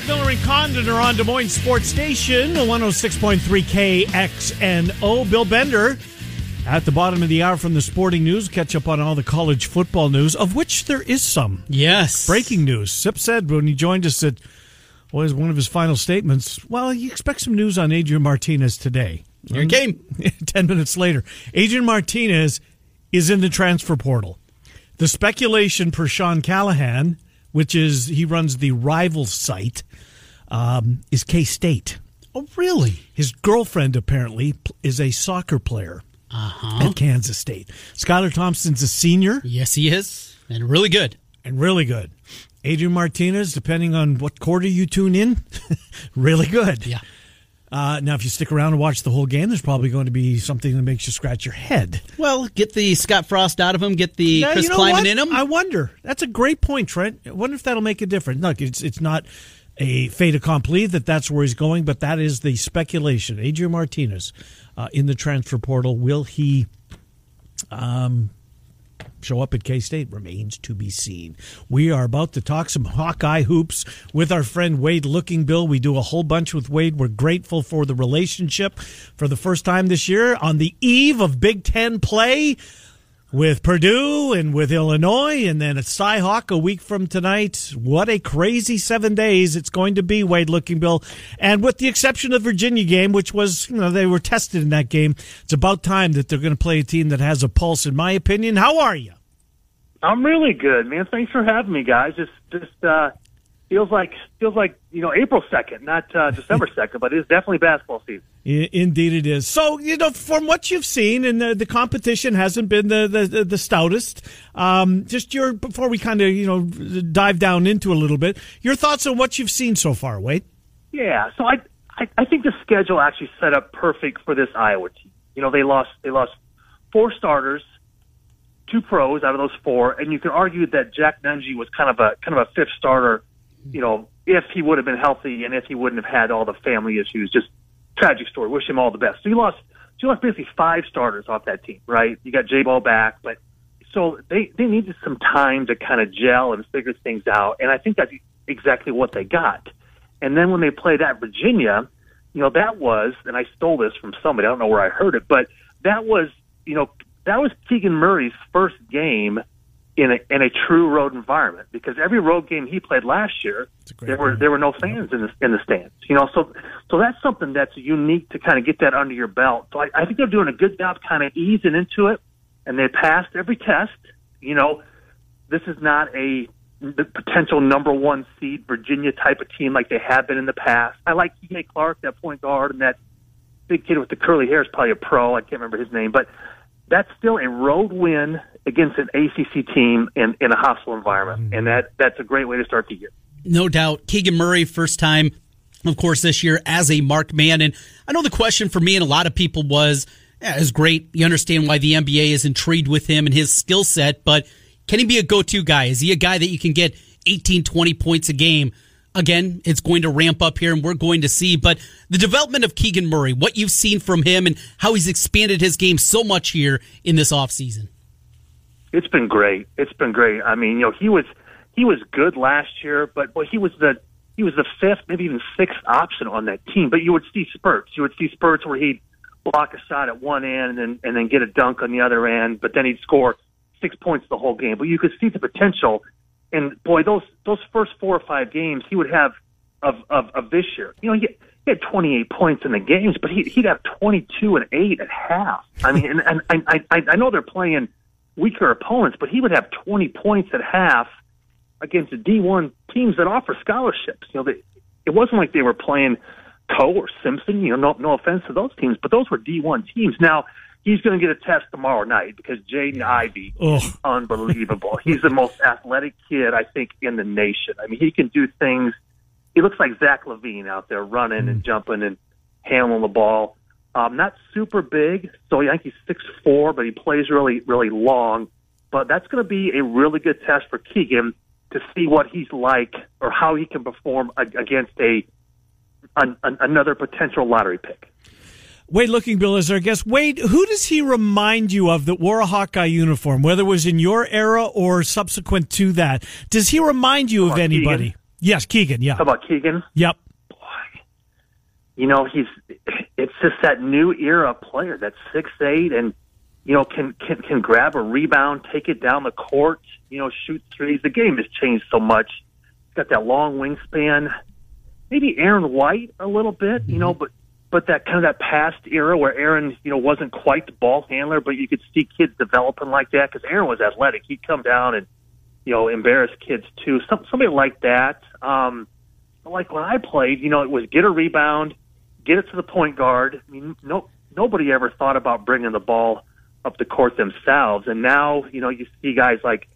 Back. Miller and Condon are on Des Moines Sports Station, 106.3 KXNO. Bill Bender at the bottom of the hour from the sporting news. Catch up on all the college football news, of which there is some. Yes. Breaking news. Sip said when he joined us that was one of his final statements. Well, you expect some news on Adrian Martinez today. Your hmm? game. Ten minutes later, Adrian Martinez is in the transfer portal. The speculation per Sean Callahan, which is he runs the rival site, um, is K State. Oh, really? His girlfriend apparently is a soccer player Uh-huh. at Kansas State. Skylar Thompson's a senior Yes, he is. And really good. and really good. Adrian Martinez, depending on what quarter you tune in, really good. Yeah. Uh, now, if you stick around and watch the whole game, there's probably going to be something that makes you scratch your head. Well, get the Scott Frost out of him, get the Yeah, Chris you know Klieman what? in him. I wonder. That's a great point, Trent. I wonder if that'll make a difference. Look, it's it's not a fait accompli that that's where he's going, but that is the speculation. Adrian Martinez uh, in the transfer portal. Will he um, show up at K State? Remains to be seen. We are about to talk some Hawkeye hoops with our friend Wade Lookingbill. We do a whole bunch with Wade. We're grateful for the relationship for the first time this year on the eve of Big Ten play with Purdue and with Illinois, and then at Cyhawk a week from tonight. What a crazy seven days it's going to be, Wade Lookingbill. And with the exception of Virginia game, which was, you know, they were tested in that game, it's about time that they're going to play a team that has a pulse, in my opinion. How are you? I'm really good, man. Thanks for having me, guys. Just, just uh, feels like feels like you know April second, not uh, December second, but it's definitely basketball season. Indeed, it is. So, you know, from what you've seen, and the, the competition hasn't been the the, the stoutest. Um, just your before we kind of you know dive down into a little bit, your thoughts on what you've seen so far, Wade. Yeah, so I, I I think the schedule actually set up perfect for this Iowa team. You know, they lost they lost four starters, two pros out of those four, and you can argue that Jack Nunge was kind of a kind of a fifth starter. You know, if he would have been healthy and if he wouldn't have had all the family issues, just tragic story. Wish him all the best. So you lost you lost basically five starters off that team, right? You got J Bo back, but so they they needed some time to kind of gel and figure things out, and I think that's exactly what they got. And then when they played at Virginia, you know, that was, and I stole this from somebody, I don't know where I heard it, but that was, you know, that was Keegan Murray's first game in a in a true road environment because every road game he played last year, there were there were no fans in the in the stands. You know, so so that's something that's unique to kind of get that under your belt. So I, I think they're doing a good job kind of easing into it, and they passed every test. You know, this is not a the potential number one seed Virginia type of team like they have been in the past. I like T.J. Clark, that point guard, and that big kid with the curly hair is probably a pro. I can't remember his name, but that's still a road win against an ACC team in, in a hostile environment, mm. and that that's a great way to start the year. No doubt. Keegan Murray, first time, of course, this year as a mark man. And I know the question for me and a lot of people was, yeah, it's great. You understand why the NBA is intrigued with him and his skill set, but can he be a go-to guy? Is he a guy that you can get 18, 20 points a game? Again, it's going to ramp up here and we're going to see, but the development of Keegan Murray, what you've seen from him and how he's expanded his game so much here in this offseason. It's been great. It's been great. I mean, you know, he was he was good last year, but but he was the he was the fifth, maybe even sixth option on that team. But you would see spurts. You would see spurts where he'd block a shot at one end and then and then get a dunk on the other end, but then he'd score six points the whole game. But you could see the potential. And boy, those those first four or five games he would have of of, of this year. You know, he he had 28 points in the games, but he, he'd have 22 and eight at half. I mean, and, and I, I, I know they're playing weaker opponents, but he would have 20 points at half against the D1 teams that offer scholarships. You know, they, it wasn't like they were playing Coe or Simpson. You know, no, no offense to those teams, but those were D1 teams. Now he's going to get a test tomorrow night because Jaden Ivey is unbelievable. he's the most athletic kid I think in the nation. I mean, he can do things. He looks like Zach LaVine out there running and jumping and handling the ball. Um, not super big, so I think he's six four, but he plays really really long. But that's going to be a really good test for Keegan to see what he's like or how he can perform against a an, an, another potential lottery pick. Wade Lookingbill is our guest. Wade, who does he remind you of that wore a Hawkeye uniform, whether it was in your era or subsequent to that? Does he remind you of anybody? Keegan? Yes, Keegan. Yeah. How about Keegan? Yep. Boy, you know he's. It's just that new era player that's six eight and you know can can can grab a rebound, take it down the court, you know, shoot threes. The game has changed so much. He's got that long wingspan. Maybe Aaron White a little bit, you know, mm-hmm. but but that kind of that past era where Aaron, you know, wasn't quite the ball handler, but you could see kids developing like that because Aaron was athletic. He'd come down and, you know, embarrass kids too. Some, somebody like that. Um, like when I played, you know, it was get a rebound, get it to the point guard. I mean, no, nobody ever thought about bringing the ball up the court themselves. And now, you know, you see guys like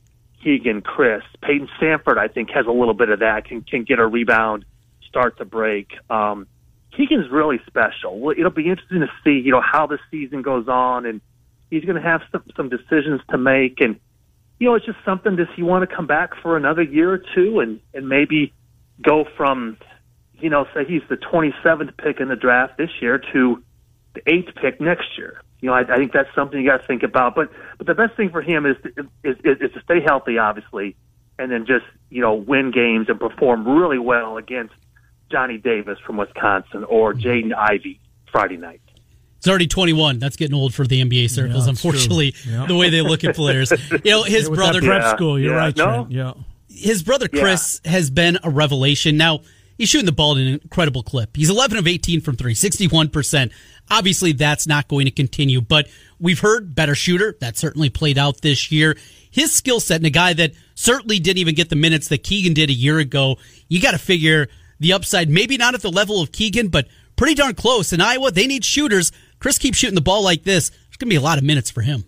Keegan, Kris, Payton Sandfort. I think has a little bit of that. Can can get a rebound, start to break. Um, Keegan's really special. Well it'll be interesting to see, you know, how the season goes on, and he's going to have some some decisions to make, and you know, it's just something. Does he want to come back for another year or two, and and maybe go from, you know, say he's the 27th pick in the draft this year to the eighth pick next year? You know, I, I think that's something you got to think about. But but the best thing for him is, to, is is is to stay healthy, obviously, and then just you know win games and perform really well against Johnny Davis from Wisconsin or Jaden Ivey Friday night. It's already 21. That's getting old for the NBA circles, Yeah, unfortunately, yeah. the way they look at players. You know, his With brother, prep Yeah, school. You're yeah. right, No? Yeah. his brother Kris has been a revelation. Now, he's shooting the ball at an incredible clip. He's 11 of 18 from three, 61%. Obviously, that's not going to continue, but we've heard better shooter. That certainly played out this year. His skill set and a guy that certainly didn't even get the minutes that Keegan did a year ago. You got to figure the upside, maybe not at the level of Keegan, but pretty darn close. In Iowa, they need shooters. Kris keeps shooting the ball like this. There's going to be a lot of minutes for him.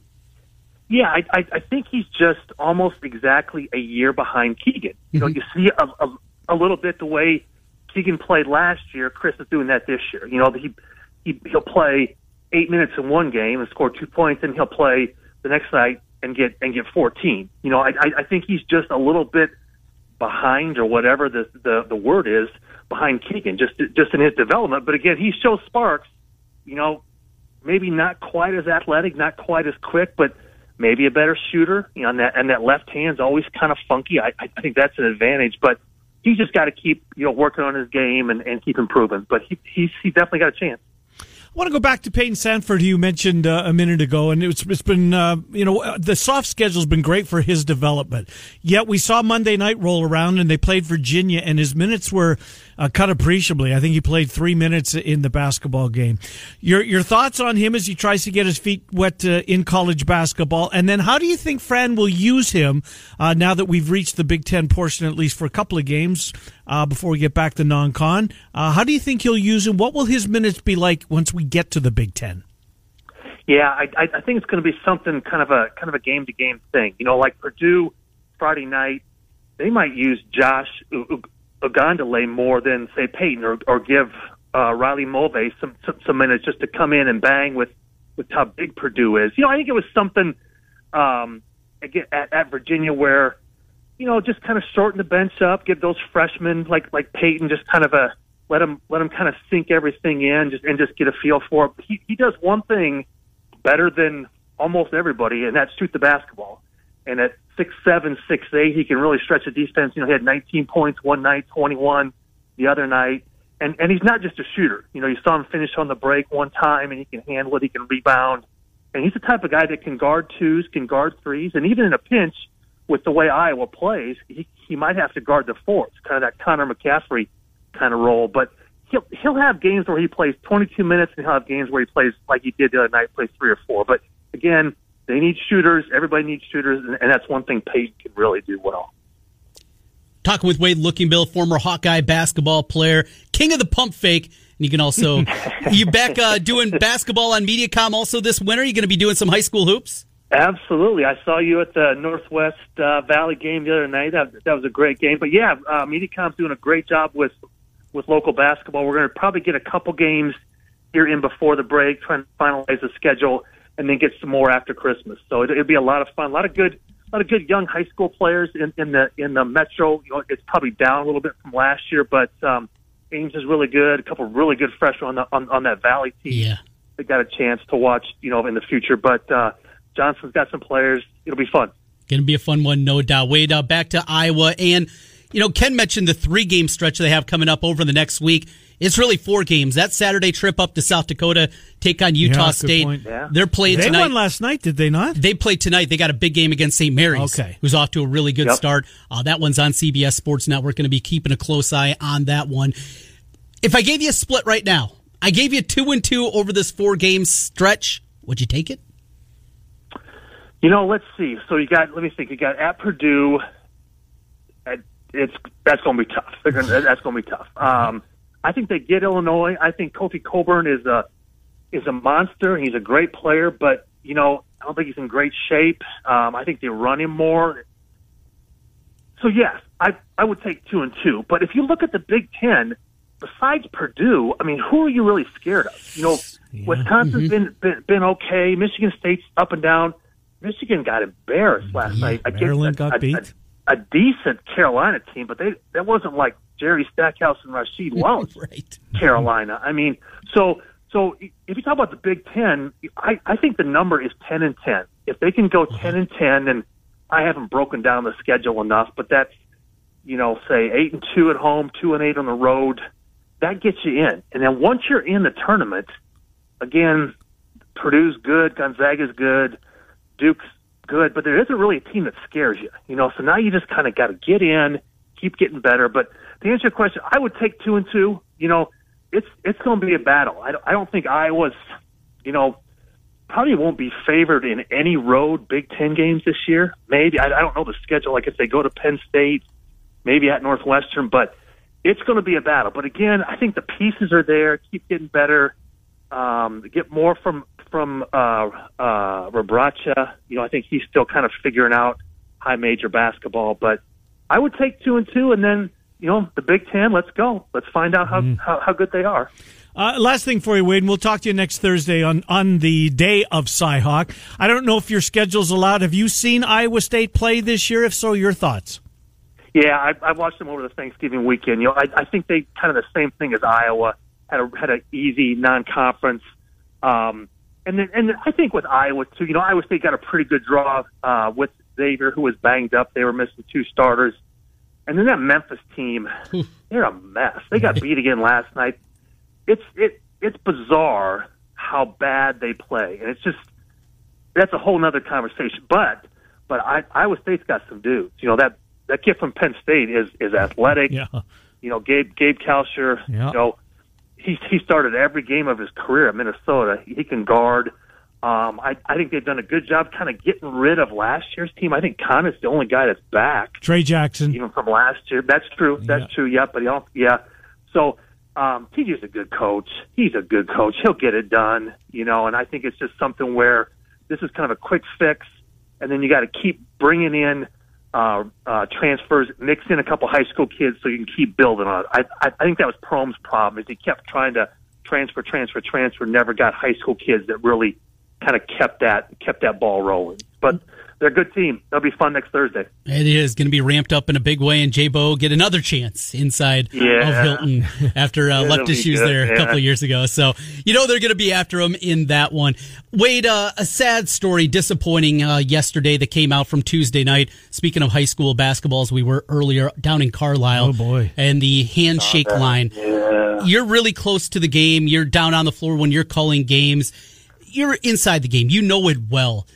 Yeah, I, I, I think he's just almost exactly a year behind Keegan. You know, mm-hmm. you see a, a, a little bit the way Keegan played last year. Kris is doing that this year. You know, he, he he'll play eight minutes in one game and score two points, and he'll play the next night and get and get fourteen. You know, I I, I think he's just a little bit behind or whatever the the the word is behind Keegan, just just in his development. But again, he shows sparks. You know, maybe not quite as athletic, not quite as quick, but maybe a better shooter. You know, and that and that left hand's always kind of funky. I, I think that's an advantage, but he's just got to keep you know working on his game and, and keep improving. But he he's he definitely got a chance. Want to go back to Payton Sandfort, who you mentioned uh, a minute ago, and it's, it's been, uh, you know, uh, the soft schedule's been great for his development. Yet we saw Monday night roll around, and they played Virginia, and his minutes were uh, cut appreciably. I think he played three minutes in the basketball game. Your your thoughts on him as he tries to get his feet wet uh, in college basketball, and then how do you think Fran will use him uh, now that we've reached the Big Ten portion, at least for a couple of games uh, before we get back to non-con? Uh, how do you think he'll use him? What will his minutes be like once we get to the Big Ten? Yeah, I, I think it's going to be something kind of a kind of a game to game thing. You know, like Purdue Friday night, they might use Josh Ogundele more than say Payton, or or give uh, Riley Mulvey some, some some minutes just to come in and bang with with how big Purdue is. You know, I think it was something um, again at, at Virginia where you know just kind of shorten the bench up, give those freshmen like like Payton just kind of a let him let him kind of sink everything in, just and just get a feel for it. He he does one thing better than almost everybody, and that's shoot the basketball. And at six seven, six eight, he can really stretch the defense. You know, he had 19 points one night, 21 the other night, and and he's not just a shooter. You know, you saw him finish on the break one time, and he can handle it. He can rebound, and he's the type of guy that can guard twos, can guard threes, and even in a pinch, with the way Iowa plays, he he might have to guard the fours, kind of that Connor McCaffrey kind of role. But he'll he'll have games where he plays 22 minutes, and he'll have games where he plays like he did the other night, plays three or four. But again, they need shooters. Everybody needs shooters, and, and that's one thing Payton can really do well. Talking with Wade Lookingbill, former Hawkeye basketball player, king of the pump fake. And you can also, you back uh, doing basketball on Mediacom also this winter? You're going to be doing some high school hoops? Absolutely. I saw you at the Northwest uh, Valley game the other night. That, that was a great game. But yeah, uh, Mediacom's doing a great job with with local basketball. We're going to probably get a couple games here in before the break, trying to finalize the schedule, and then get some more after Christmas. So it, it'll be a lot of fun. A lot of good, a lot of good young high school players in, in the in the Metro. You know, it's probably down a little bit from last year, but um, Ames is really good. A couple of really good freshmen on the on, on that Valley team. Yeah, they got a chance to watch, you know, in the future. But uh, Johnson's got some players. It'll be fun. Going to be a fun one, no doubt. Wade, uh, back to Iowa. And, you know, Ken mentioned the three game stretch they have coming up over the next week. It's really four games. That Saturday trip up to South Dakota, take on Utah Yeah, State. Yeah. They're playing They tonight. won last night, did they not? They played tonight. They got a big game against St. Mary's, Okay. who's off to a really good Yep. start. Uh, that one's on CBS Sports Network. Going to be keeping a close eye on that one. If I gave you a split right now, I gave you two and two over this four game stretch. Would you take it? You know, let's see. So you got, let me think. You got at Purdue. At, it's that's going to be tough. They're gonna, that's going to be tough. Um, I think they get Illinois. I think Kofi Cockburn is a is a monster. He's a great player, but you know, I don't think he's in great shape. Um, I think they run him more. So yes, I I would take two and two. But if you look at the Big Ten, besides Purdue, I mean, who are you really scared of? You know, Wisconsin's been, been been okay. Michigan State's up and down. Michigan got embarrassed last night against Maryland a, got a, beat. A, a decent Carolina team, but they that wasn't like Jerry Stackhouse and Rasheed Wallace. Right. Carolina. I mean, so so if you talk about the Big Ten, I, I think the number is ten and ten. If they can go uh-huh. ten and ten, and I haven't broken down the schedule enough, but that's you know say eight and two at home, two and eight on the road. That gets you in, and then once you're in the tournament, again, Purdue's good, Gonzaga's good, Duke's good, but there isn't really a team that scares you. You know, so now you just kind of got to get in, keep getting better. But to answer your question, I would take two and two. You know, it's it's going to be a battle. I don't, I don't think Iowa's, you know, probably won't be favored in any road Big Ten games this year. Maybe I, I don't know the schedule. Like if they go to Penn State, maybe at Northwestern, but it's going to be a battle. But again, I think the pieces are there. Keep getting better. Um, get more from from uh, uh, Rebraca. You know, I think he's still kind of figuring out high major basketball. But I would take two and two, and then you know the Big Ten. Let's go. Let's find out how how, how good they are. Uh, last thing for you, Wade, and we'll talk to you next Thursday on, on the day of Cyhawk. I don't know if your schedule's allowed. Have you seen Iowa State play this year? If so, your thoughts? Yeah, I, I watched them over the Thanksgiving weekend. You know, I, I think they kind of the same thing as Iowa had a had an easy non-conference, um, and then and I think with Iowa too. You know, Iowa State got a pretty good draw uh, with Xavier, who was banged up. They were missing two starters, and then that Memphis team, they're a mess. They got beat again last night. It's it it's bizarre how bad they play, and it's just that's a whole nother conversation. But but I, Iowa State's got some dudes. You know that that kid from Penn State is is athletic. Yeah. You know Gabe Gabe Kalscheur. Yeah. You know he he started every game of his career at Minnesota. He can guard. Um, I I think they've done a good job kind of getting rid of last year's team. I think Connor's the only guy that's back Trey Jackson. even from last year. That's true. That's Yeah. true. Yeah, but he also, yeah. So um, TJ's a good coach. He's a good coach. He'll get it done. You know, and I think it's just something where this is kind of a quick fix, and then you got to keep bringing in uh, uh, transfers, mix in a couple high school kids so you can keep building on it. I, I, I think that was Prohm's problem is he kept trying to transfer, transfer, transfer, never got high school kids that really kind of kept that kept that ball rolling. But they're a good team. They'll be fun next Thursday. It is going to be ramped up in a big way, and J Bo get another chance inside Yeah. of Hilton after uh, It'll left his be shoes good, there a couple of years ago. So you know they're going to be after him in that one. Wade, uh, a sad story, disappointing uh, yesterday that came out from Tuesday night. Speaking of high school basketball, as we were earlier down in Carlisle, Oh, boy. and the handshake line. Yeah. You're really close to the game. You're down on the floor when you're calling games. You're inside the game. You know it well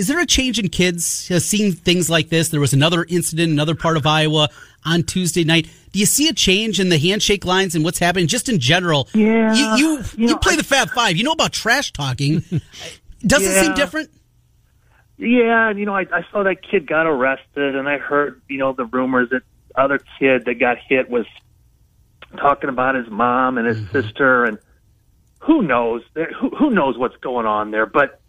is there a change in kids uh, seeing things like this? There was another incident, in another part of Iowa on Tuesday night. Do you see a change in the handshake lines and what's happening just in general? Yeah, you you, you you know, play I- the Fab Five. You know about trash talking. Does it seem different? Yeah, and you know, I, I saw that kid got arrested, and I heard, you know, the rumors that other kid that got hit was talking about his mom and his sister, and who knows? Who, who knows what's going on there? But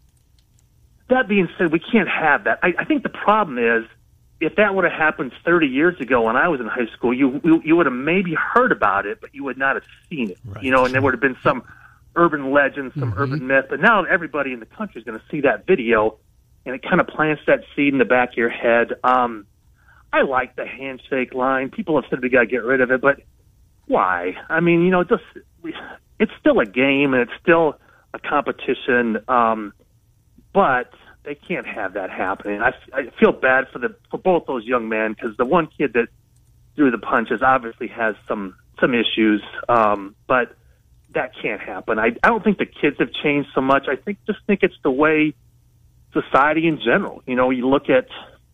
that being said, we can't have that. I, I think the problem is if that would have happened 30 years ago when I was in high school, you you, you would have maybe heard about it, but you would not have seen it. You know, and there would have been some urban legend, some urban myth. But now everybody in the country is going to see that video, and it kind of plants that seed in the back of your head. Um, I like the handshake line. People have said we got to get rid of it, but why? I mean, you know, just it's still a game and it's still a competition. Um, but they can't have that happening. I, I feel bad for the for both those young men because the one kid that threw the punches obviously has some some issues, um, but that can't happen. I I don't think the kids have changed so much. I think just think it's the way society in general. You know, you look at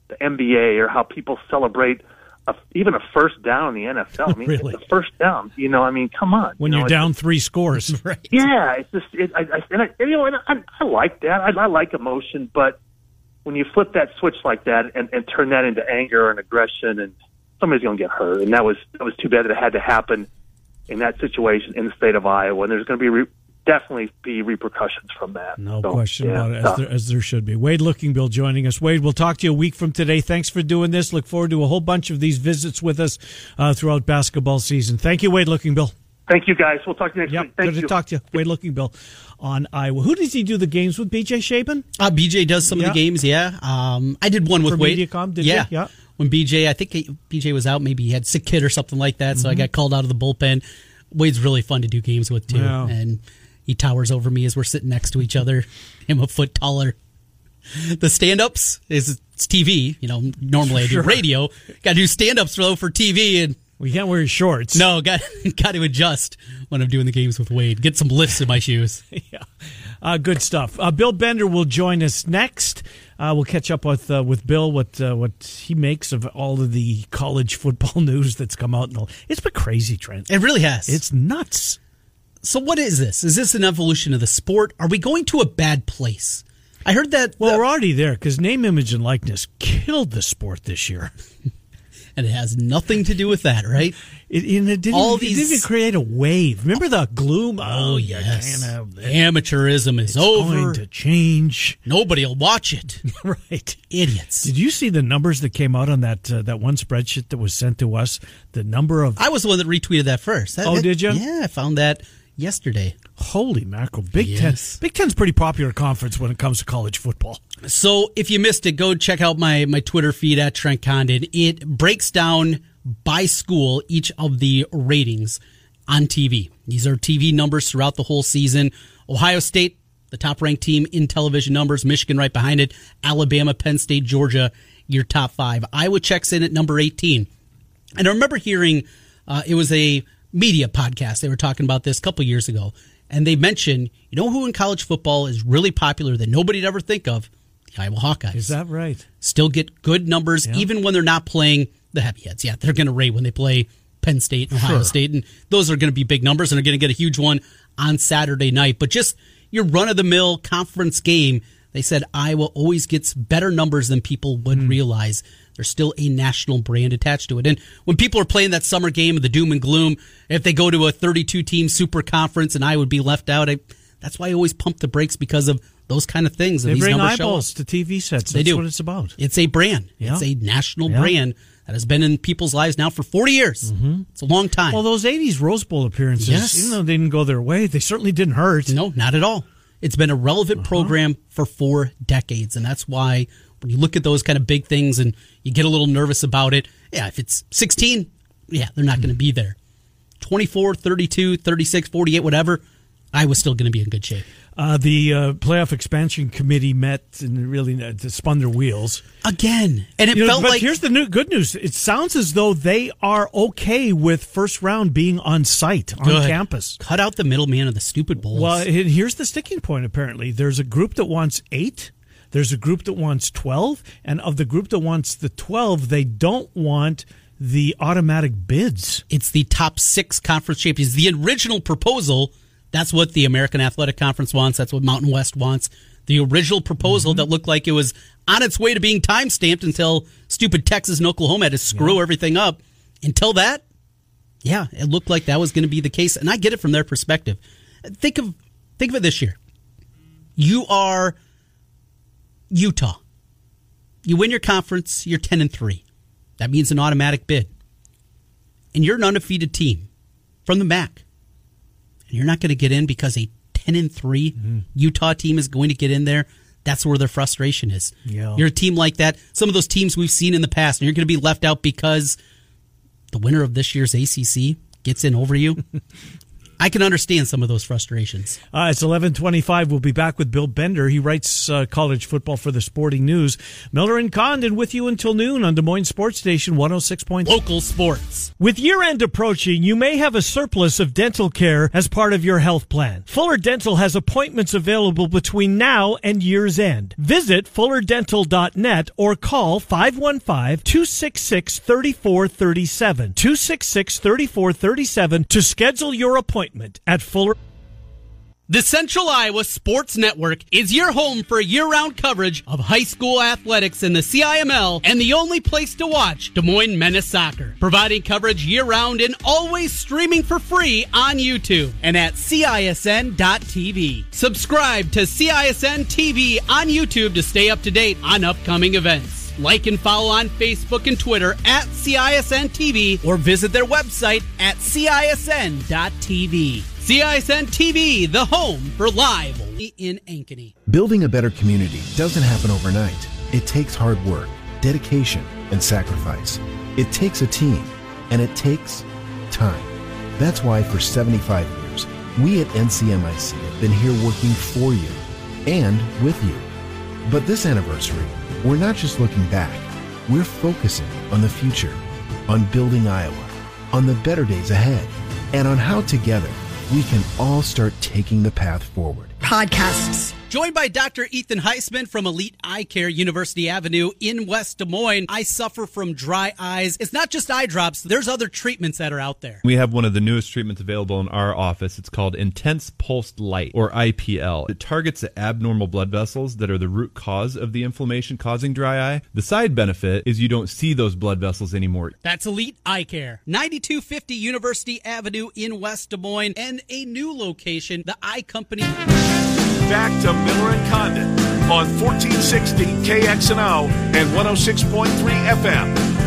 the NBA or how people celebrate. A, even a first down in the NFL. I mean, Really? it's a first down. You know, I mean, come on. When you know, you're it's- down three scores. Right. yeah, it's just it, I, I, and I, and, you know, and I, I like that. I, I like emotion, but when you flip that switch like that and, and turn that into anger and aggression, and somebody's going to get hurt, and that was that was too bad that it had to happen in that situation in the state of Iowa. And there's going to be re- definitely be repercussions from that. No So, question yeah, about it, as tough. there, as there should be. Wade Lookingbill joining us. Wade, we'll talk to you a week from today. Thanks for doing this. Look forward to a whole bunch of these visits with us uh, throughout basketball season. Thank you, Wade Lookingbill. Thank you, guys. We'll talk to you next Yep, week. Thank good you. to talk to you. Wade Lookingbill on Iowa. Who does he do the games with? BJ Shapen? Uh, BJ does some Yeah. of the games, yeah. Um, I did one with For Wade. Mediacom, did yeah. you? Yeah. When BJ, I think he, BJ was out, maybe he had sick kid or something like that, so I got called out of the bullpen. Wade's really fun to do games with too, Yeah. and he towers over me as we're sitting next to each other. I'm a foot taller. The stand-ups is it's TV. You know, normally I do Sure. radio. Got to do stand-ups though for TV, and We can't wear shorts. no, got got to adjust when I'm doing the games with Wade. Get some lifts in my shoes. yeah. Uh, good stuff. Uh, Bill Bender will join us next. Uh, we'll catch up with uh, with Bill what uh, what he makes of all of the college football news that's come out. And all. It's been crazy, Trent. It really has. It's nuts. So what is this? Is this an evolution of the sport? Are we going to a bad place? I heard that. Well, the- we're already there because name, image, and likeness killed the sport this year. and it has nothing to do with that, right? It, and it didn't, All it these- didn't even create a wave. Remember the gloom? Oh, you yes. Amateurism is It's over. going to change. Nobody will watch it. right. Idiots. Did you see the numbers that came out on that uh, that one spreadsheet that was sent to us? The number of I was the one that retweeted that first. That- Oh, that- did you? Yeah, I found that yesterday. holy mackerel! Big Yes. Ten. Big Ten's pretty popular conference when it comes to college football. So if you missed it, go check out my my Twitter feed at Trent Condon. It breaks down by school each of the ratings on TV. These are TV numbers throughout the whole season. Ohio State, the top ranked team in television numbers. Michigan right behind it. Alabama, Penn State, Georgia, your top five. Iowa checks in at number 18. And I remember hearing uh, it was a media podcast. They were talking about this a couple years ago, and they mentioned, you know, who in college football is really popular that nobody'd ever think of? The Iowa Hawkeyes. Is that right? Still get good numbers even when they're not playing the heavyheads. Yeah, they're going to rate when they play Penn State and Ohio Sure. State, and those are going to be big numbers, and they're going to get a huge one on Saturday night. But just your run of the mill conference game, they said Iowa always gets better numbers than people would Hmm. realize. There's still a national brand attached to it. And when people are playing that summer game of the doom and gloom, if they go to a 32 team super conference and I would be left out, I, that's why I always pump the brakes because of those kind of things. and They these bring numbers show eyeballs to TV sets. They do. what it's about. It's a brand. Yeah. It's a national Yeah. brand that has been in people's lives now for 40 years. It's a long time. Well, those '80s Rose Bowl appearances, Yes. even though they didn't go their way, they certainly didn't hurt. no, not at all. It's been a relevant Uh-huh. program for four decades. And that's why you look at those kind of big things and you get a little nervous about it, yeah, if it's 16, yeah, they're not going to be there. 24, 32, 36, 48, whatever, I was still going to be in good shape. Uh, the uh, playoff expansion committee met and really uh, spun their wheels. Again. And it You know, felt but like. here's the new good news. It sounds as though they are okay with first round being on site on Good. campus. Cut out the middleman of the stupid bowls. Well, and here's the sticking point. Apparently, there's a group that wants eight. There's a group that wants 12, and of the group that wants the 12, they don't want the automatic bids. It's the top six conference champions. The original proposal, that's what the American Athletic Conference wants. That's what Mountain West wants. The original proposal mm-hmm. that looked like it was on its way to being time stamped until stupid Texas and Oklahoma had to screw yeah. everything up. Until that, yeah, it looked like that was going to be the case, and I get it from their perspective. Think of think of it this year. You are Utah. You win your conference, you're 10 and 3. That means an automatic bid. And you're an undefeated team from the MAC. And you're not going to get in because a 10 and 3 mm-hmm. Utah team is going to get in there. That's where their frustration is. Yeah. You're a team like that. Some of those teams we've seen in the past, and you're going to be left out because the winner of this year's ACC gets in over you. I can understand some of those frustrations. Uh, it's 1125. We'll be back with Bill Bender. He writes uh, college football for the Sporting News. Miller and Condon with you until noon on Des Moines Sports Station 106. Local sports. With year end approaching, you may have a surplus of dental care as part of your health plan. Fuller Dental has appointments available between now and year's end. Visit fullerdental.net or call 515 266 3437. 266 3437 to schedule your appointment appointment at Fuller. The Central Iowa Sports Network is your home for year-round coverage of high school athletics in the CIML and the only place to watch Des Moines Menace Soccer. Providing coverage year-round and always streaming for free on YouTube and at CISN.TV. Subscribe to CISN TV on YouTube to stay up to date on upcoming events. Like and follow on Facebook and Twitter at CISN TV or visit their website at CISN.TV. CISN TV, the home for live in Ankeny. Building a better community doesn't happen overnight. It takes hard work, dedication, and sacrifice. It takes a team, and it takes time. That's why for 75 years, we at NCMIC have been here working for you and with you. But this anniversary, we're not just looking back, we're focusing on the future, on building Iowa, on the better days ahead, and on how together we can all start taking the path forward. Podcasts Joined by Dr. Ethan Heisman from Elite Eye Care, University Avenue in West Des Moines. I suffer from dry eyes. It's not just eye drops, there's other treatments that are out there. We have one of the newest treatments available in our office. It's called Intense Pulsed Light, or IPL. It targets the abnormal blood vessels that are the root cause of the inflammation causing dry eye. The side benefit is you don't see those blood vessels anymore. That's Elite Eye Care, 9250 University Avenue in West Des Moines, and a new location, the Eye Company back to Miller and Condon on 1460 KXNO and 106.3 FM.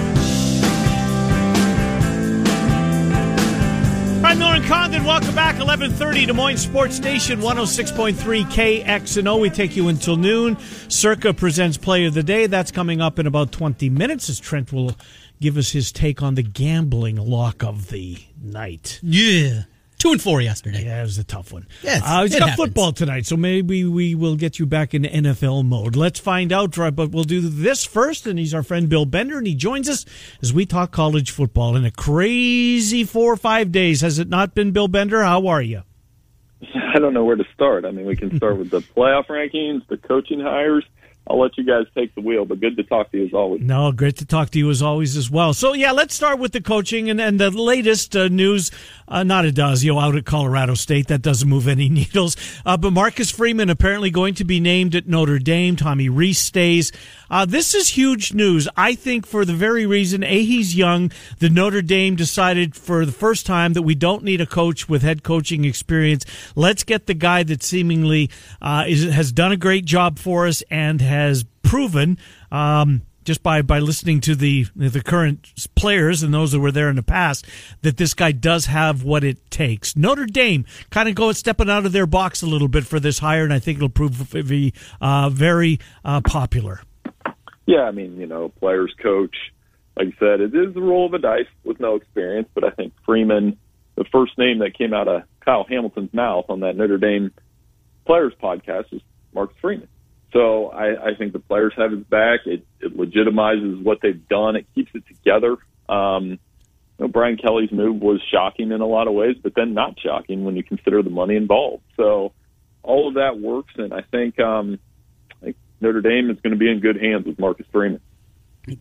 All right, Miller and Condon, welcome back. 1130 Des Moines Sports Station, 106.3 KXNO. We take you until noon. Circa presents Play of the Day. That's coming up in about 20 minutes as Trent will give us his take on the gambling lock of the night. Yeah. Two and four yesterday. Yeah, it was a tough one. Yeah, uh, it's got football tonight, so maybe we will get you back in NFL mode. Let's find out, but we'll do this first. And he's our friend Bill Bender, and he joins us as we talk college football in a crazy four or five days. Has it not been, Bill Bender? How are you? I don't know where to start. I mean, we can start with the playoff rankings, the coaching hires, I'll let you guys take the wheel. But good to talk to you as always. No, great to talk to you as always as well. So yeah, let's start with the coaching and, and the latest uh, news. Uh, not Addazio out at Colorado State. That doesn't move any needles. Uh, but Marcus Freeman apparently going to be named at Notre Dame. Tommy Rees stays. Uh, this is huge news. I think for the very reason, A, he's young. The Notre Dame decided for the first time that we don't need a coach with head coaching experience. Let's get the guy that seemingly uh, is, has done a great job for us and has proven um, just by by listening to the the current players and those that were there in the past that this guy does have what it takes. Notre Dame kind of going stepping out of their box a little bit for this hire, and I think it'll prove to be uh, very uh, popular. Yeah, I mean, you know, players coach. Like you said, it is the roll of the dice with no experience, but I think Freeman, the first name that came out of Kyle Hamilton's mouth on that Notre Dame players podcast was Marcus Freeman. So I, I think the players have his back. It, it legitimizes what they've done. It keeps it together. Um, you know, Brian Kelly's move was shocking in a lot of ways, but then not shocking when you consider the money involved. So all of that works, and I think um, Notre Dame is going to be in good hands with Marcus Freeman.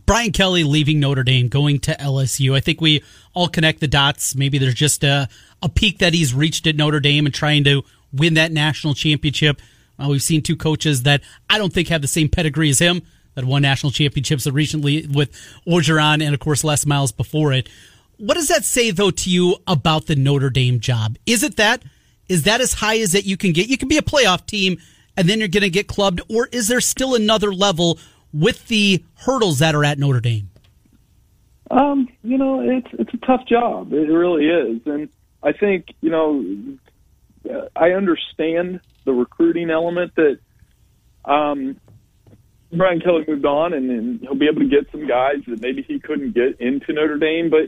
Brian Kelly leaving Notre Dame, going to LSU. I think we all connect the dots. Maybe there's just a, a peak that he's reached at Notre Dame and trying to win that national championship. Uh, we've seen two coaches that I don't think have the same pedigree as him that won national championships recently with Orgeron and, of course, Les Miles before it. What does that say, though, to you about the Notre Dame job? Is it that? Is that as high as that you can get? You can be a playoff team and then you're going to get clubbed, or is there still another level with the hurdles that are at Notre Dame? Um, you know, it's it's a tough job. It really is, and I think you know, I understand the recruiting element that um, Brian Kelly moved on, and, and he'll be able to get some guys that maybe he couldn't get into Notre Dame. But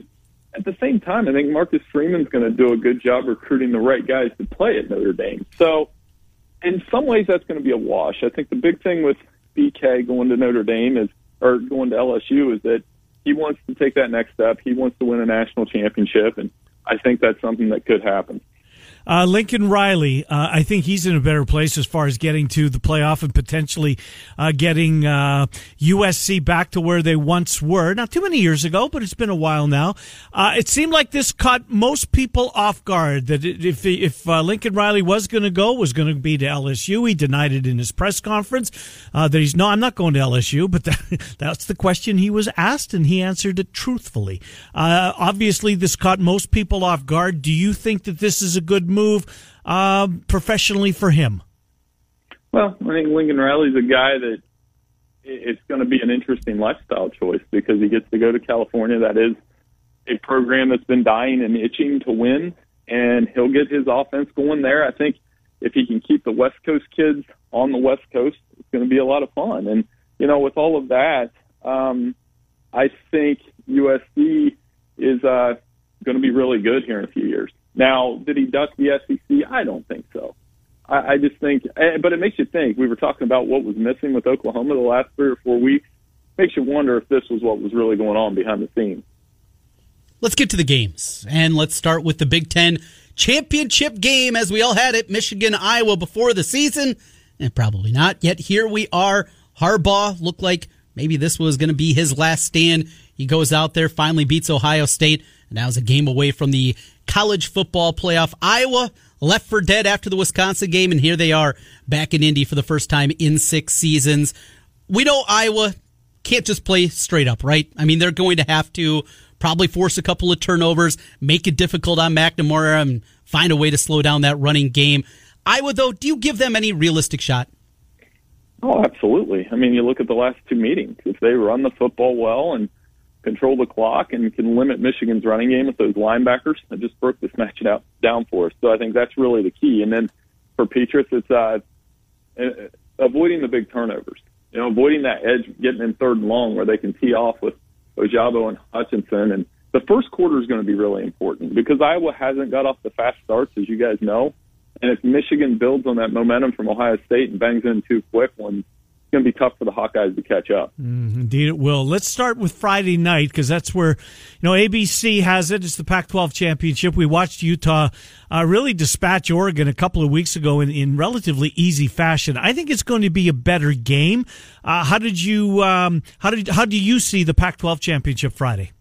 at the same time, I think Marcus Freeman's going to do a good job recruiting the right guys to play at Notre Dame. So, in some ways, that's going to be a wash. I think the big thing with BK going to Notre Dame is, or going to LSU, is that he wants to take that next step. He wants to win a national championship, and I think that's something that could happen. Uh, Lincoln Riley, uh, I think he's in a better place as far as getting to the playoff and potentially uh, getting USC uh, back to where they once were. Not too many years ago, but it's been a while now. Uh, it seemed like this caught most people off guard. That if if uh, Lincoln Riley was going to go, was going to be to LSU. He denied it in his press conference that he's no, I'm not going to LSU. But that, that's the question he was asked, and he answered it truthfully. obviously, this caught most people off guard. Do you think that this is a good move uh, professionally for him? Well, I think Lincoln Riley's a guy that it's going to be an interesting lifestyle choice because he gets to go to California. That is a program that's been dying and itching to win, and he'll get his offense going there. I think if he can keep the West Coast kids on the West Coast, it's going to be a lot of fun. And you know, with all of that, um, I think USC is uh, going to be really good here in a few years. Now, did he duck the SEC? I don't think so. I, I just think, eh, but it makes you think. We were talking about what was missing with Oklahoma the last three or four weeks. Makes you wonder if this was what was really going on behind the scenes. Let's get to the games, and let's start with the Big Ten championship game as we all had it, Michigan, Iowa before the season, and probably not. Yet here we are. Harbaugh looked like maybe this was going to be his last stand. He goes out there, finally beats Ohio State, and now is a game away from the college football playoff. Iowa left for dead after the Wisconsin game, and here they are back in Indy for the first time in six seasons. We know Iowa can't just play straight up, right? I mean, they're going to have to probably force a couple of turnovers, make it difficult on McNamara, and find a way to slow down that running game. Iowa, though, do you give them any realistic shot? Oh, absolutely. I mean, you look at the last two meetings. If they run the football well and – control the clock and can limit Michigan's running game with those linebackers. I just broke this match out down for us. So I think that's really the key. And then for Petras, it's uh, uh, avoiding the big turnovers. You know, avoiding that edge, getting in third and long where they can tee off with Ojabo and Hutchinson. And the first quarter is going to be really important because Iowa hasn't got off the fast starts, as you guys know. And if Michigan builds on that momentum from Ohio State and bangs in two quick ones, going to be tough for the Hawkeyes to catch up. Mm, indeed, it will. Let's start with Friday night because that's where you know ABC has it. It's the Pac-12 championship. We watched Utah uh, really dispatch Oregon a couple of weeks ago in, in relatively easy fashion. I think it's going to be a better game. Uh, how did you um, how did how do you see the Pac-12 championship Friday?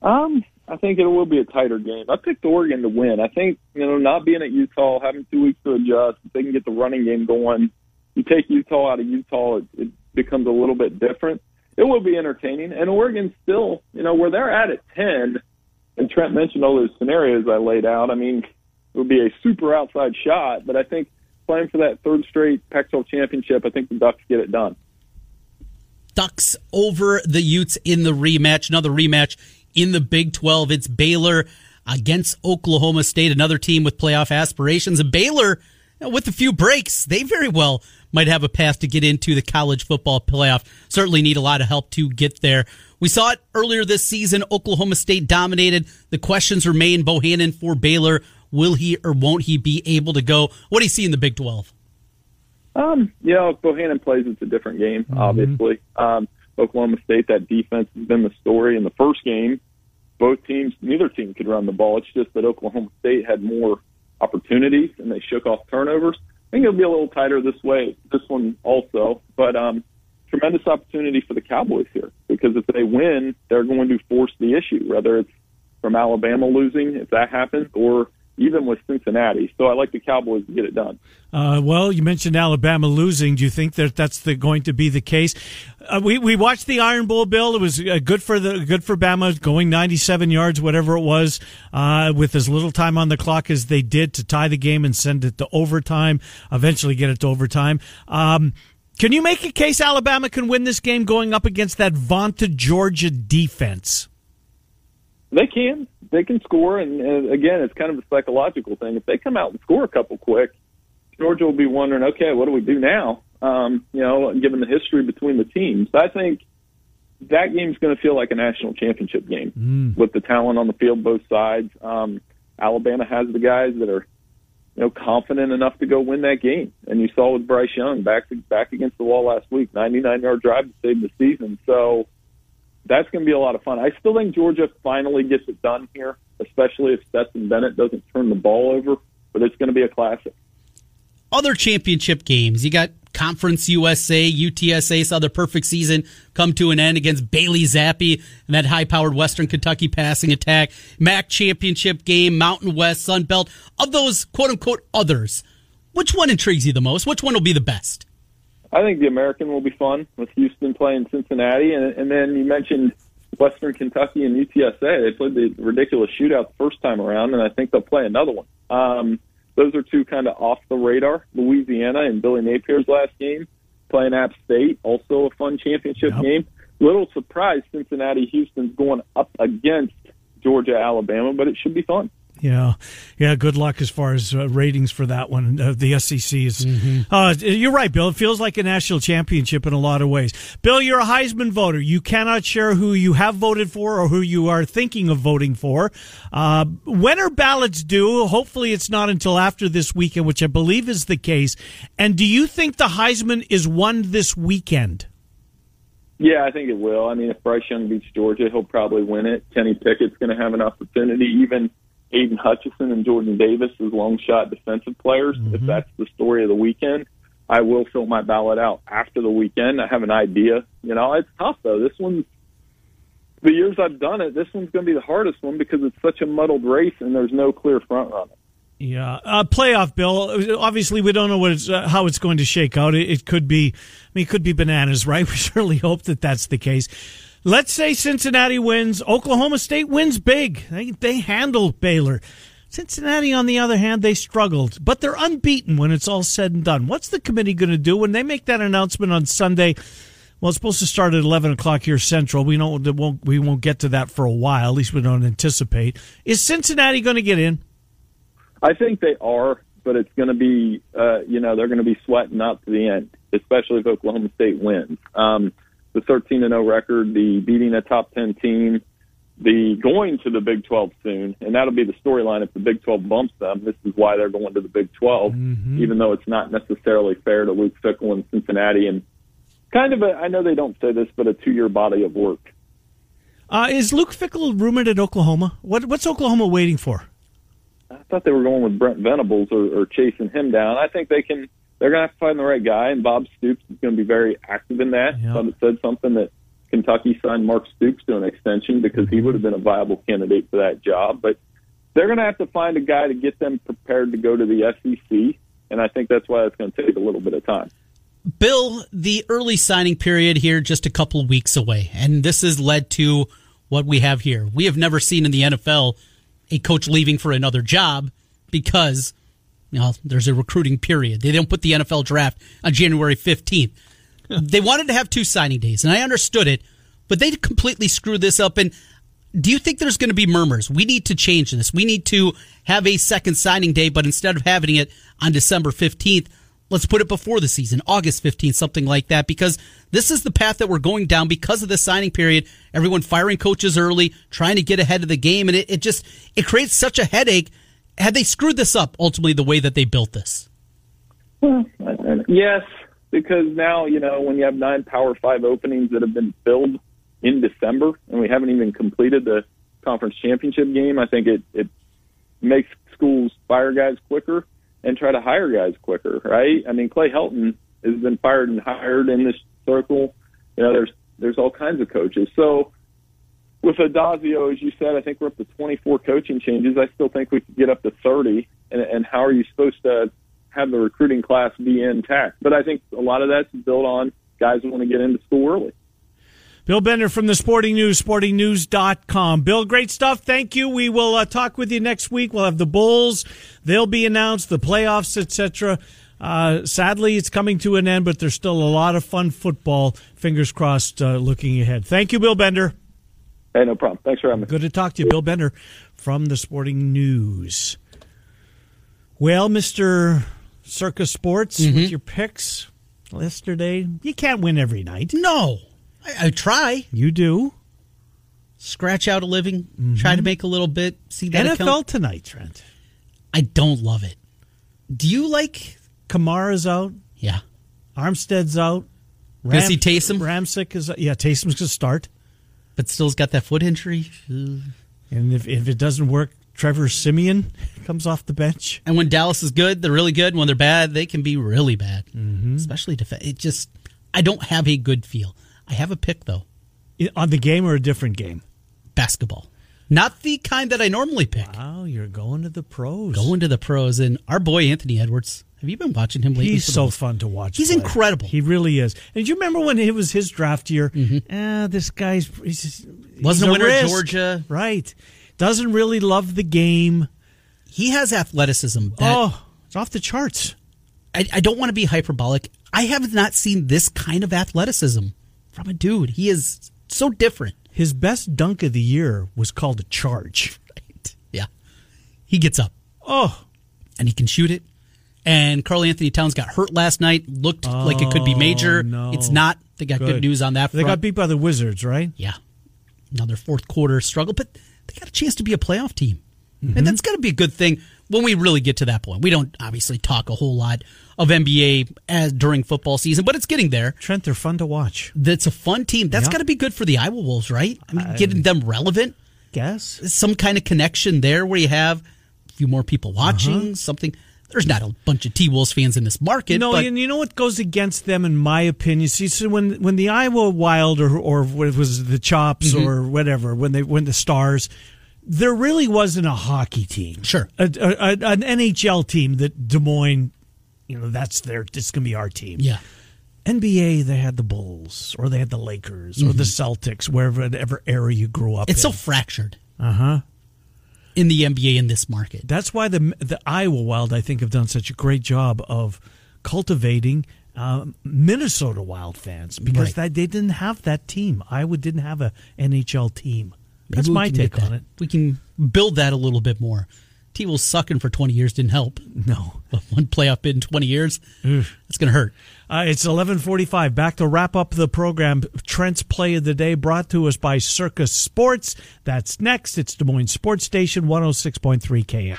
Um, I think it will be a tighter game. I picked Oregon to win. I think you know not being at Utah, having two weeks to adjust, if they can get the running game going you take Utah out of Utah, it, it becomes a little bit different. It will be entertaining, and Oregon still, you know, where they're at at ten. And Trent mentioned all those scenarios I laid out. I mean, it would be a super outside shot, but I think playing for that third straight Pac-12 championship, I think the Ducks get it done. Ducks over the Utes in the rematch. Another rematch in the Big 12. It's Baylor against Oklahoma State, another team with playoff aspirations. And Baylor, with a few breaks, they very well might have a path to get into the college football playoff. Certainly need a lot of help to get there. We saw it earlier this season. Oklahoma State dominated. The questions remain. Bohanon for Baylor. Will he or won't he be able to go? What do you see in the Big 12? Um, you know, Bohanon plays, it's a different game, mm-hmm. obviously. Um, Oklahoma State, that defense has been the story. In the first game, both teams, neither team could run the ball. It's just that Oklahoma State had more opportunities and they shook off turnovers. I think it'll be a little tighter this way, this one also. But um, tremendous opportunity for the Cowboys here because if they win, they're going to force the issue, whether it's from Alabama losing, if that happens, or even with Cincinnati. So I like the Cowboys to get it done. Uh, well, you mentioned Alabama losing. Do you think that that's the, going to be the case? Uh, we we watched the Iron Bowl, Bill. It was uh, good for the good for Bama, going 97 yards, whatever it was, uh, with as little time on the clock as they did to tie the game and send it to overtime. Eventually, get it to overtime. Um, can you make a case Alabama can win this game going up against that vaunted Georgia defense? They can. They can score, and, and again, it's kind of a psychological thing. If they come out and score a couple quick, Georgia will be wondering, okay, what do we do now? Um, you know, given the history between the teams, I think that game's going to feel like a national championship game mm. with the talent on the field both sides. Um, Alabama has the guys that are, you know, confident enough to go win that game, and you saw with Bryce Young back to, back against the wall last week, 99 yard drive to save the season. So that's going to be a lot of fun. I still think Georgia finally gets it done here, especially if Stetson Bennett doesn't turn the ball over. But it's going to be a classic. Other championship games, you got Conference USA, UTSA saw their perfect season come to an end against Bailey Zappe and that high-powered Western Kentucky passing attack. MAC championship game, Mountain West, Sun Belt. Of those quote-unquote others, which one intrigues you the most? Which one will be the best? I think the American will be fun with Houston playing Cincinnati, and, and then you mentioned Western Kentucky and UTSA. They played the ridiculous shootout the first time around, and I think they'll play another one. Um, those are two kind of off the radar. Louisiana and Billy Napier's last game playing App State, also a fun championship yep. game. Little surprise, Cincinnati Houston's going up against Georgia Alabama, but it should be fun. Yeah, yeah. Good luck as far as uh, ratings for that one. Uh, the SEC is. Mm-hmm. Uh, you're right, Bill. It feels like a national championship in a lot of ways. Bill, you're a Heisman voter. You cannot share who you have voted for or who you are thinking of voting for. Uh, when are ballots due? Hopefully, it's not until after this weekend, which I believe is the case. And do you think the Heisman is won this weekend? Yeah, I think it will. I mean, if Bryce Young beats Georgia, he'll probably win it. Kenny Pickett's going to have an opportunity, even Aidan Hutchinson and Jordan Davis as long shot defensive players. Mm-hmm. If that's the story of the weekend, I will fill my ballot out after the weekend. I have an idea. You know, it's tough though. This one's the years I've done it. This one's going to be the hardest one because it's such a muddled race and there's no clear front runner. Yeah, uh, playoff bill. Obviously, we don't know what it's, uh, how it's going to shake out. It, it could be, I mean, it could be bananas, right? We certainly hope that that's the case. Let's say Cincinnati wins. Oklahoma State wins big. They, they handled Baylor. Cincinnati, on the other hand, they struggled, but they're unbeaten when it's all said and done. What's the committee going to do when they make that announcement on Sunday? Well, it's supposed to start at eleven o'clock here Central. We don't won't we won't get to that for a while. At least we don't anticipate. Is Cincinnati going to get in? I think they are, but it's going to be uh, you know they're going to be sweating up to the end, especially if Oklahoma State wins. Um, the 13 and 0 record, the beating a top 10 team, the going to the Big 12 soon, and that'll be the storyline if the Big 12 bumps them. This is why they're going to the Big 12, mm-hmm. even though it's not necessarily fair to Luke Fickell and Cincinnati and kind of a I know they don't say this, but a two year body of work. Uh, is Luke Fickell rumored at Oklahoma? What what's Oklahoma waiting for? I thought they were going with Brent Venables or, or chasing him down. I think they can they're going to have to find the right guy, and Bob Stoops is going to be very active in that. Yep. Some said something that Kentucky signed Mark Stoops to an extension because he mm-hmm. would have been a viable candidate for that job. But they're going to have to find a guy to get them prepared to go to the SEC, and I think that's why it's going to take a little bit of time. Bill, the early signing period here just a couple weeks away, and this has led to what we have here. We have never seen in the NFL a coach leaving for another job because you know, there's a recruiting period. They don't put the NFL draft on January 15th. they wanted to have two signing days, and I understood it, but they completely screwed this up. And do you think there's going to be murmurs? We need to change this. We need to have a second signing day, but instead of having it on December 15th, let's put it before the season, August 15th, something like that, because this is the path that we're going down because of the signing period. Everyone firing coaches early, trying to get ahead of the game, and it, it just it creates such a headache had they screwed this up ultimately the way that they built this? Well, yes, because now you know when you have nine Power Five openings that have been filled in December, and we haven't even completed the conference championship game. I think it it makes schools fire guys quicker. and try to hire guys quicker, right? I mean, Clay Helton has been fired and hired in this circle. You know, there's there's all kinds of coaches. So with Addazio, as you said, I think we're up to 24 coaching changes. I still think we could get up to 30. And, and how are you supposed to have the recruiting class be intact? But I think a lot of that's built on guys who want to get into school early. Bill Bender from the Sporting News, sportingnews.com. Bill, great stuff. Thank you. We will uh, talk with you next week. We'll have the Bulls. They'll be announced, the playoffs, etc. Uh, sadly, it's coming to an end, but there's still a lot of fun football. Fingers crossed, uh, looking ahead. Thank you, Bill Bender. Hey, no problem. Thanks for having me. Good to talk to you, Bill Bender from the Sporting News. Well, Mister Circa Sports, Mm-hmm. with your picks yesterday, you can't win every night. No, I, I try. You do. Scratch out a living, try to make a little bit. See that NFL account? tonight, Trent. I don't love it. Do you like? Kamara's out. Yeah, Armstead's out. Gonna see Taysom? Ramczyk is yeah. Taysom's going to start, but still's got that foot injury. and if if it doesn't work, Trevor Siemian comes off the bench. And when Dallas is good, they're really good. When they're bad, they can be really bad. Mm-hmm. Especially defense. It just, I don't have a good feel. I have a pick though. On the game or a different game? Basketball, not the kind that I normally pick. Wow, you're going to the pros. Going to the pros, and our boy Anthony Edwards. Have you been watching him lately? He's so Bulls? fun to watch. He's play. incredible. He really is. And do you remember when it was his draft year? Eh, this guy's just, Mm-hmm. Wasn't a winner at. Georgia. right? Doesn't really love the game. He has athleticism. That oh, it's off the charts. I, I don't want to be hyperbolic. I have not seen this kind of athleticism from a dude. He is so different. His best dunk of the year was called a charge. Right. Yeah. He gets up Oh, and he can shoot it. And Karl-Anthony Towns got hurt last night. Looked like it could be major. Oh, no. It's not. They got good, news on that They front. got beat by the Wizards, right? Yeah. Another fourth quarter struggle, but they got a chance to be a playoff team. Mm-hmm. And that's got to be a good thing when we really get to that point. We don't obviously talk a whole lot of NBA as during football season, but it's getting there. Trent, they're fun to watch. That's a fun team. That's Yeah. got to be good for the Iowa Wolves, right? I mean, getting them relevant, Guess. some kind of connection there where you have a few more people watching, Uh-huh. something. There's not a bunch of T Wolves fans in this market. No, but and you know what goes against them, in my opinion. See, so when when the Iowa Wild or or what it was the Chops Mm-hmm. or whatever, when they when the Stars, there really wasn't a hockey team. Sure. a, a, a- an NHL team that Des Moines, you know, that's their. This can be our team. yeah. NBA, they had the Bulls or they had the Lakers or the Celtics, wherever whatever era you grew up. Mm-hmm. It's in. so fractured uh huh. In the NBA in this market. That's why the the Iowa Wild, I think, have done such a great job of cultivating uh, Minnesota Wild fans because Right. that, they didn't have that team. Iowa didn't have a NHL team. That's my take on it. We can build that a little bit more. T Wolves sucking for 20 years didn't help. No. But one playoff bid in 20 years, that's going to hurt. Uh, it's 11:45. Back to wrap up the program. Trent's play of the day brought to us by Circa Sports. That's next. It's Des Moines Sports Station 106.3 KM.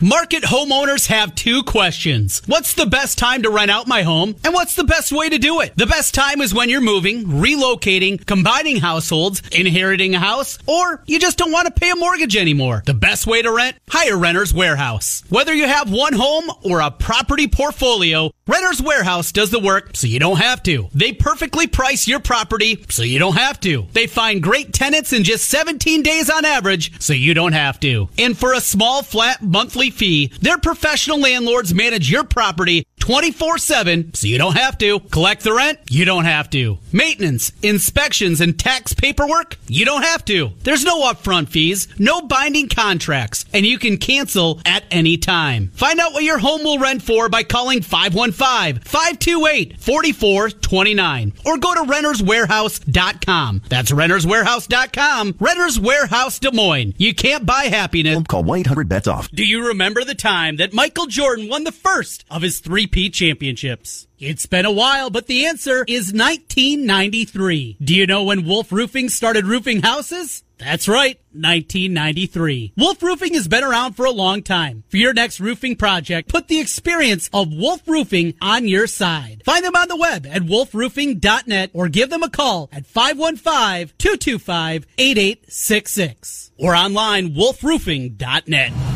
Market homeowners have two questions. What's the best time to rent out my home? And what's the best way to do it? The best time is when you're moving, relocating, combining households, inheriting a house, or you just don't want to pay a mortgage anymore. The best way to rent? Hire Renter's Warehouse. Whether you have one home or a property portfolio, Renter's Warehouse does the work so you don't have to. They perfectly price your property so you don't have to. They find great tenants in just 17 days on average so you don't have to. And for a small flat monthly fee, their professional landlords manage your property 24 7 so you don't have to. Collect the rent? You don't have to. Maintenance, inspections, and tax paperwork? You don't have to. There's no upfront fees, no binding contracts, and you can cancel at any time. Find out what your home will rent for by calling 515 528 4429 or go to renterswarehouse.com. That's renterswarehouse.com. Renters Warehouse Des Moines. You can't buy happiness. Call 1 800 bets off. Do you remember the time that Michael Jordan won the first of his championships? It's been a while, but the answer is 1993. Do you know when Wolf Roofing started roofing houses? That's right, 1993. Wolf Roofing has been around for a long time. For your next roofing project, put the experience of Wolf Roofing on your side. Find them on the web at wolfroofing.net or give them a call at 515-225-8866 or online wolfroofing.net.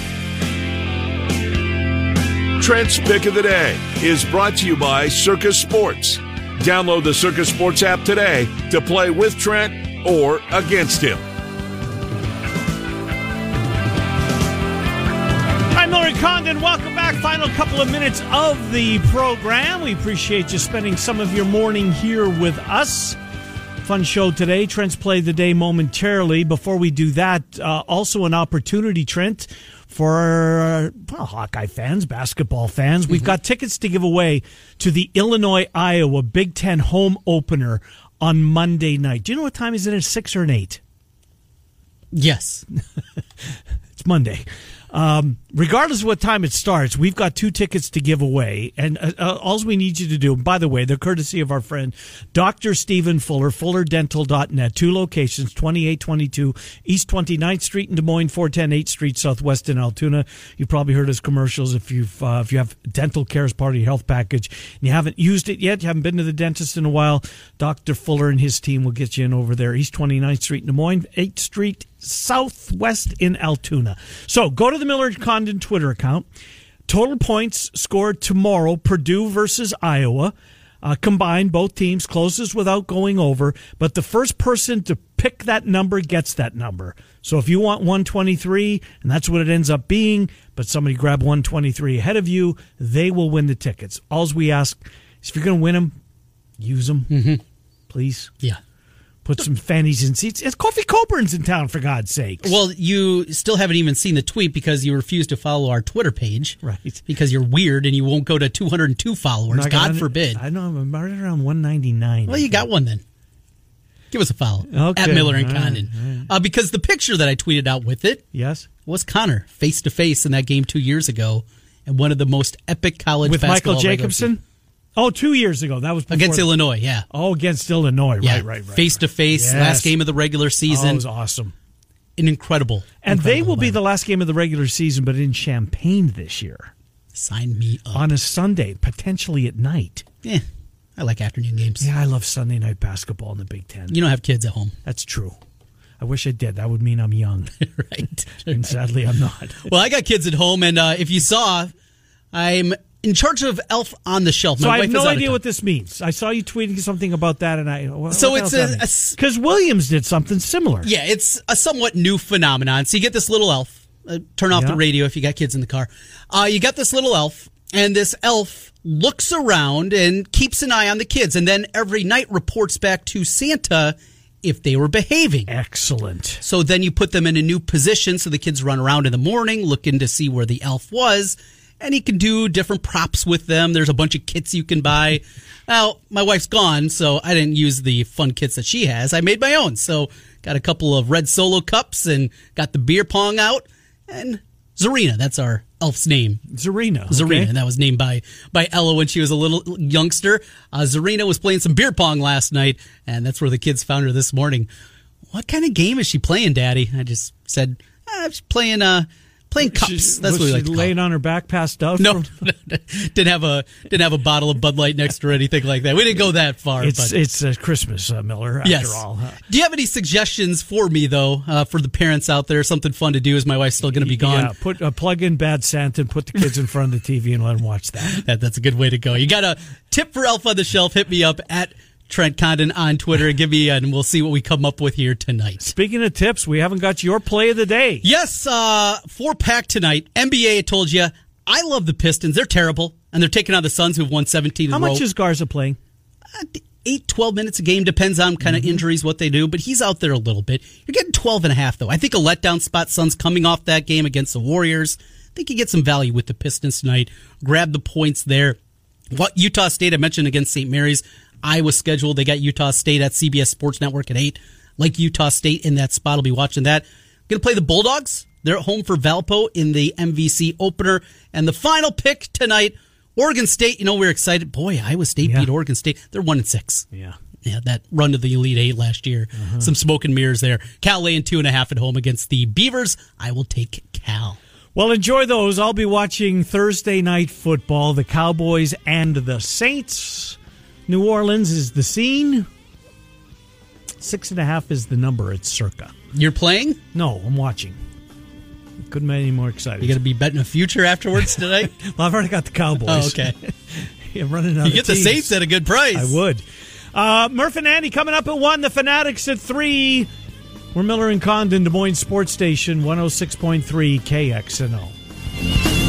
Trent's Pick of the Day is brought to you by Circa Sports. Download the Circa Sports app today to play with Trent or against him. I'm Miller Condon. Welcome back. Final couple of minutes of the program. We appreciate you spending some of your morning here with us. Fun show today. Trent's play the day momentarily. Before we do that, uh, also an opportunity, Trent, for uh, well, Hawkeye fans, basketball fans. We've mm-hmm. got tickets to give away to the Illinois Iowa Big Ten home opener on Monday night. Do you know what time is it? At six or an eight? Yes. it's Monday. Um, regardless of what time it starts, we've got two tickets to give away. And uh, uh, all we need you to do, by the way, they're courtesy of our friend Dr. Stephen Fuller, fullerdental.net. Two locations, 2822 East 29th Street in Des Moines, 410 8th Street Southwest in Altoona. You've probably heard his commercials if, you've, uh, if you have dental care as part of your health package and you haven't used it yet, you haven't been to the dentist in a while, Dr. Fuller and his team will get you in over there. East 29th Street in Des Moines, 8th Street Southwest in Altoona. So go to the Miller Condon Twitter account. Total points scored tomorrow Purdue versus Iowa. Uh, combined, both teams closes without going over, but the first person to pick that number gets that number. So if you want 123, and that's what it ends up being, but somebody grab 123 ahead of you, they will win the tickets. All we ask is if you're going to win them, use them, mm-hmm. please. Yeah put some fannies in seats. It's Kofi Cockburn's in town, for God's sake. Well, you still haven't even seen the tweet because you refuse to follow our Twitter page. Right. Because you're weird and you won't go to 202 followers. God forbid. I know, I'm right around 199. Well, you got one then. Give us a follow okay. at Miller and Condon. Right. Uh, because the picture that I tweeted out with it yes. was Connor face to face in that game two years ago and one of the most epic college with Michael Jacobson. Oh, two years ago. That was against the, Illinois. Yeah. Oh, against Illinois. Yeah. Right, right, right. Face to face. Last game of the regular season. Oh, was awesome. An incredible. And incredible they will be the last game of the regular season, but in Champaign this year. Sign me up on a Sunday, potentially at night. Yeah. I like afternoon games. Yeah, I love Sunday night basketball in the Big Ten. You don't have kids at home. That's true. I wish I did. That would mean I'm young. right. And sadly, I'm not. well, I got kids at home, and uh, if you saw, I'm in charge of Elf on the Shelf. My so I have no idea what this means. I saw you tweeting something about that, and I what, so what it's because Williams did something similar. Yeah, it's a somewhat new phenomenon. So you get this little elf. Uh, turn off yeah. the radio if you got kids in the car. Uh, you got this little elf, and this elf looks around and keeps an eye on the kids, and then every night reports back to Santa if they were behaving. Excellent. So then you put them in a new position, so the kids run around in the morning looking to see where the elf was and he can do different props with them. There's a bunch of kits you can buy. Now, my wife's gone, so I didn't use the fun kits that she has. I made my own. So, got a couple of red solo cups and got the beer pong out. And Zarina, that's our elf's name. Zarina. Zarina. Okay. That was named by, by Ella when she was a little youngster. Uh, Zarina was playing some beer pong last night, and that's where the kids found her this morning. What kind of game is she playing, Daddy? I just said, ah, I'm playing, uh, playing cups. She, That's what we like. laying on her back, passed out. No, didn't have a didn't have a bottle of Bud Light next to her or anything like that. We didn't go that far. It's but. it's uh, Christmas, uh, Miller. After all. Huh? Do you have any suggestions for me though, uh, for the parents out there? Something fun to do is my wife's still going to be gone. Yeah, put uh, plug in Bad Santa and put the kids in front of the TV and let them watch that. that. That's a good way to go. You got a tip for Elf on the Shelf? Hit me up at Trent Condon on Twitter and give me, and we'll see what we come up with here tonight. Speaking of tips, we haven't got your play of the day. Yes, uh, four pack tonight. NBA, I told you, I love the Pistons. They're terrible, and they're taking on the Suns, who've won 17 How much row. is Garza playing? Uh, 8, 12 minutes a game. Depends on kind of mm-hmm. injuries, what they do, but he's out there a little bit. You're getting 12 and a half, though. I think a letdown spot. Suns coming off that game against the Warriors. I think you get some value with the Pistons tonight. Grab the points there. What Utah State I mentioned against St. Mary's. Iowa schedule. They got Utah State at CBS Sports Network at 8. Like Utah State in that spot. I'll be watching that. Going to play the Bulldogs. They're at home for Valpo in the MVC opener. And the final pick tonight, Oregon State. You know, we're excited. Boy, Iowa State Yeah. beat Oregon State. They're one and six. Yeah. Yeah, that run to the Elite Eight last year. Uh-huh. Some smoke and mirrors there. Cal laying two and a half at home against the Beavers. I will take Cal. Well, enjoy those. I'll be watching Thursday night football, the Cowboys and the Saints. New Orleans is the scene. Six and a half is the number at circa. You're playing? No, I'm watching. Couldn't be any more excited. You going to be betting a future afterwards tonight? well, I've already got the Cowboys. oh, okay. I'm running out You get the. Saints at a good price. I would. Uh, Murph and Andy coming up at one. The Fanatics at three. We're Miller and Condon, Des Moines Sports Station, 106.3 KXNO.